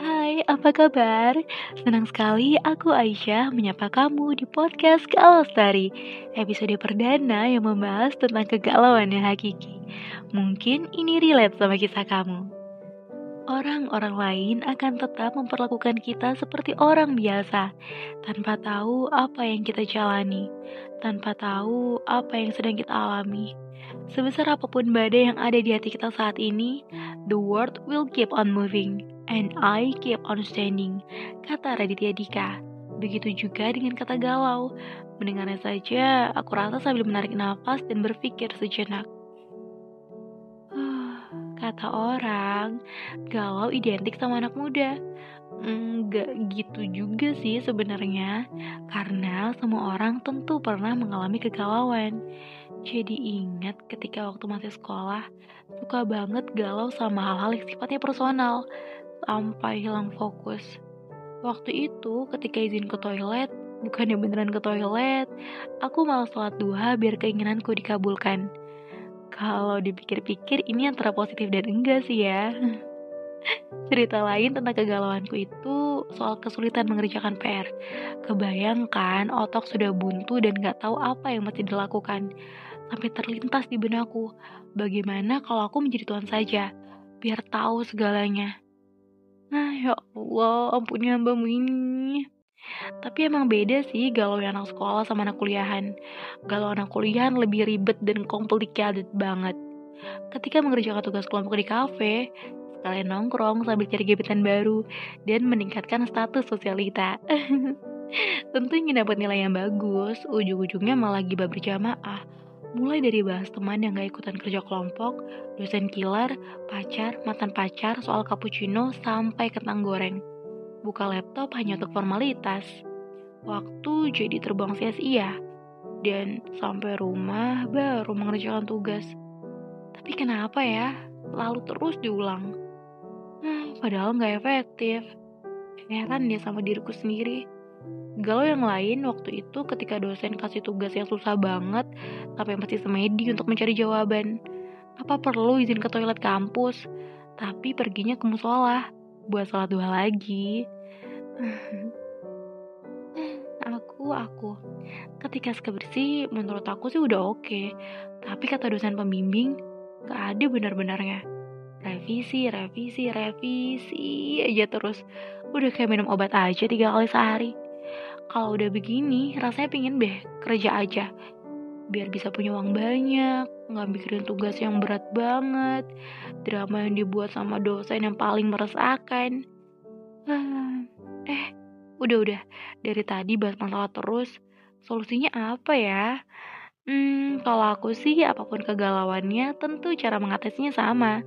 Hai, apa kabar? Senang sekali aku Aisyah menyapa kamu di podcast Galau Episode perdana yang membahas tentang kegalauan yang hakiki. Mungkin ini relate sama kisah kamu. Orang-orang lain akan tetap memperlakukan kita seperti orang biasa Tanpa tahu apa yang kita jalani Tanpa tahu apa yang sedang kita alami. Sebesar apa pun badai yang ada di hati kita saat ini, the world will keep on moving and I keep on standing, kata Raditya Dika. Begitu juga dengan kata galau. Mendengarnya saja, aku rasa sambil menarik nafas dan berpikir sejenak. kata orang, galau identik sama anak muda. Enggak gitu juga sih sebenarnya, karena semua orang tentu pernah mengalami kegalauan. Jadi ingat ketika waktu masih sekolah, suka banget galau sama hal-hal yang sifatnya personal, sampai hilang fokus. Waktu itu ketika izin ke toilet, bukannya beneran ke toilet, aku malah sholat duha biar keinginanku dikabulkan. Kalau dipikir-pikir ini antara positif dan enggak sih ya. Cerita lain tentang kegalauanku itu soal kesulitan mengerjakan PR. Kebayangkan otak sudah buntu dan gak tahu apa yang mesti dilakukan sampai terlintas di benakku. Bagaimana kalau aku menjadi Tuhan saja, biar tahu segalanya. Ya Allah, ampuni hambamu ini. Tapi emang beda sih galau anak sekolah sama anak kuliahan. Galau anak kuliahan lebih ribet dan complicated banget. Ketika mengerjakan tugas kelompok di kafe, sekalian nongkrong sambil cari gebetan baru dan meningkatkan status sosialita. Tentu ingin dapat nilai yang bagus, ujung-ujungnya malah gibah berjamaah Mulai dari bahas teman yang gak ikutan kerja kelompok, dosen killer, pacar, mantan pacar, soal cappuccino, sampai kentang goreng. Buka laptop hanya untuk formalitas. Waktu jadi terbang sia-sia. Dan sampai rumah baru mengerjakan tugas. Tapi kenapa ya? Lalu terus diulang. Nah, padahal gak efektif. Heran dia sama diriku sendiri. Galau yang lain waktu itu ketika dosen kasih tugas yang susah banget tapi masih semedi untuk mencari jawaban. Apa perlu izin ke toilet kampus? Tapi perginya ke musola buat salat dua lagi. aku, aku. Ketika skripsi menurut aku sih udah oke. Okay. Tapi kata dosen pembimbing, gak ada benar-benarnya. Revisi, revisi, revisi aja terus. Udah kayak minum obat aja tiga kali sehari kalau udah begini rasanya pingin deh kerja aja. Biar bisa punya uang banyak nggak mikirin tugas yang berat banget drama yang dibuat sama dosen yang paling meresahkan eh udah-udah dari tadi bahas masalah terus. Solusinya apa ya? Hmm, kalau aku sih apa pun kegalauannya tentu cara mengatasinya sama.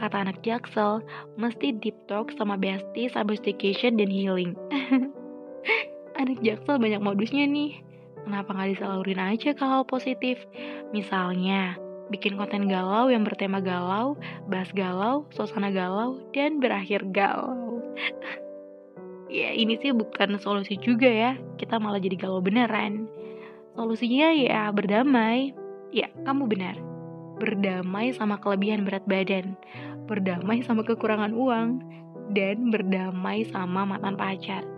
Kata anak jaksel, mesti deep talk sama bestie sambil staycation dan healing. anak jaksel banyak modusnya nih. Kenapa nggak disalurin aja ke hal positif? Misalnya, bikin konten galau yang bertema galau, bahas galau, suasana galau, dan berakhir galau. ya ini sih bukan solusi juga ya, kita malah jadi galau beneran. Solusinya ya berdamai. Ya, kamu benar. Berdamai sama kelebihan berat badan, berdamai sama kekurangan uang, dan berdamai sama mantan pacar.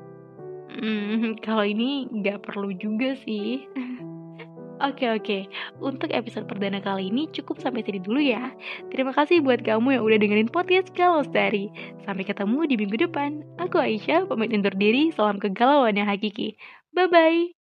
Hmm, kalau ini nggak perlu juga sih. Oke oke, untuk episode perdana kali ini cukup sampai sini dulu ya. Terima kasih buat kamu yang udah dengerin podcast Galau Stari. Sampai ketemu di minggu depan. Aku Aisyah, pamit undur diri. Salam kegalauan yang hakiki. Bye-bye.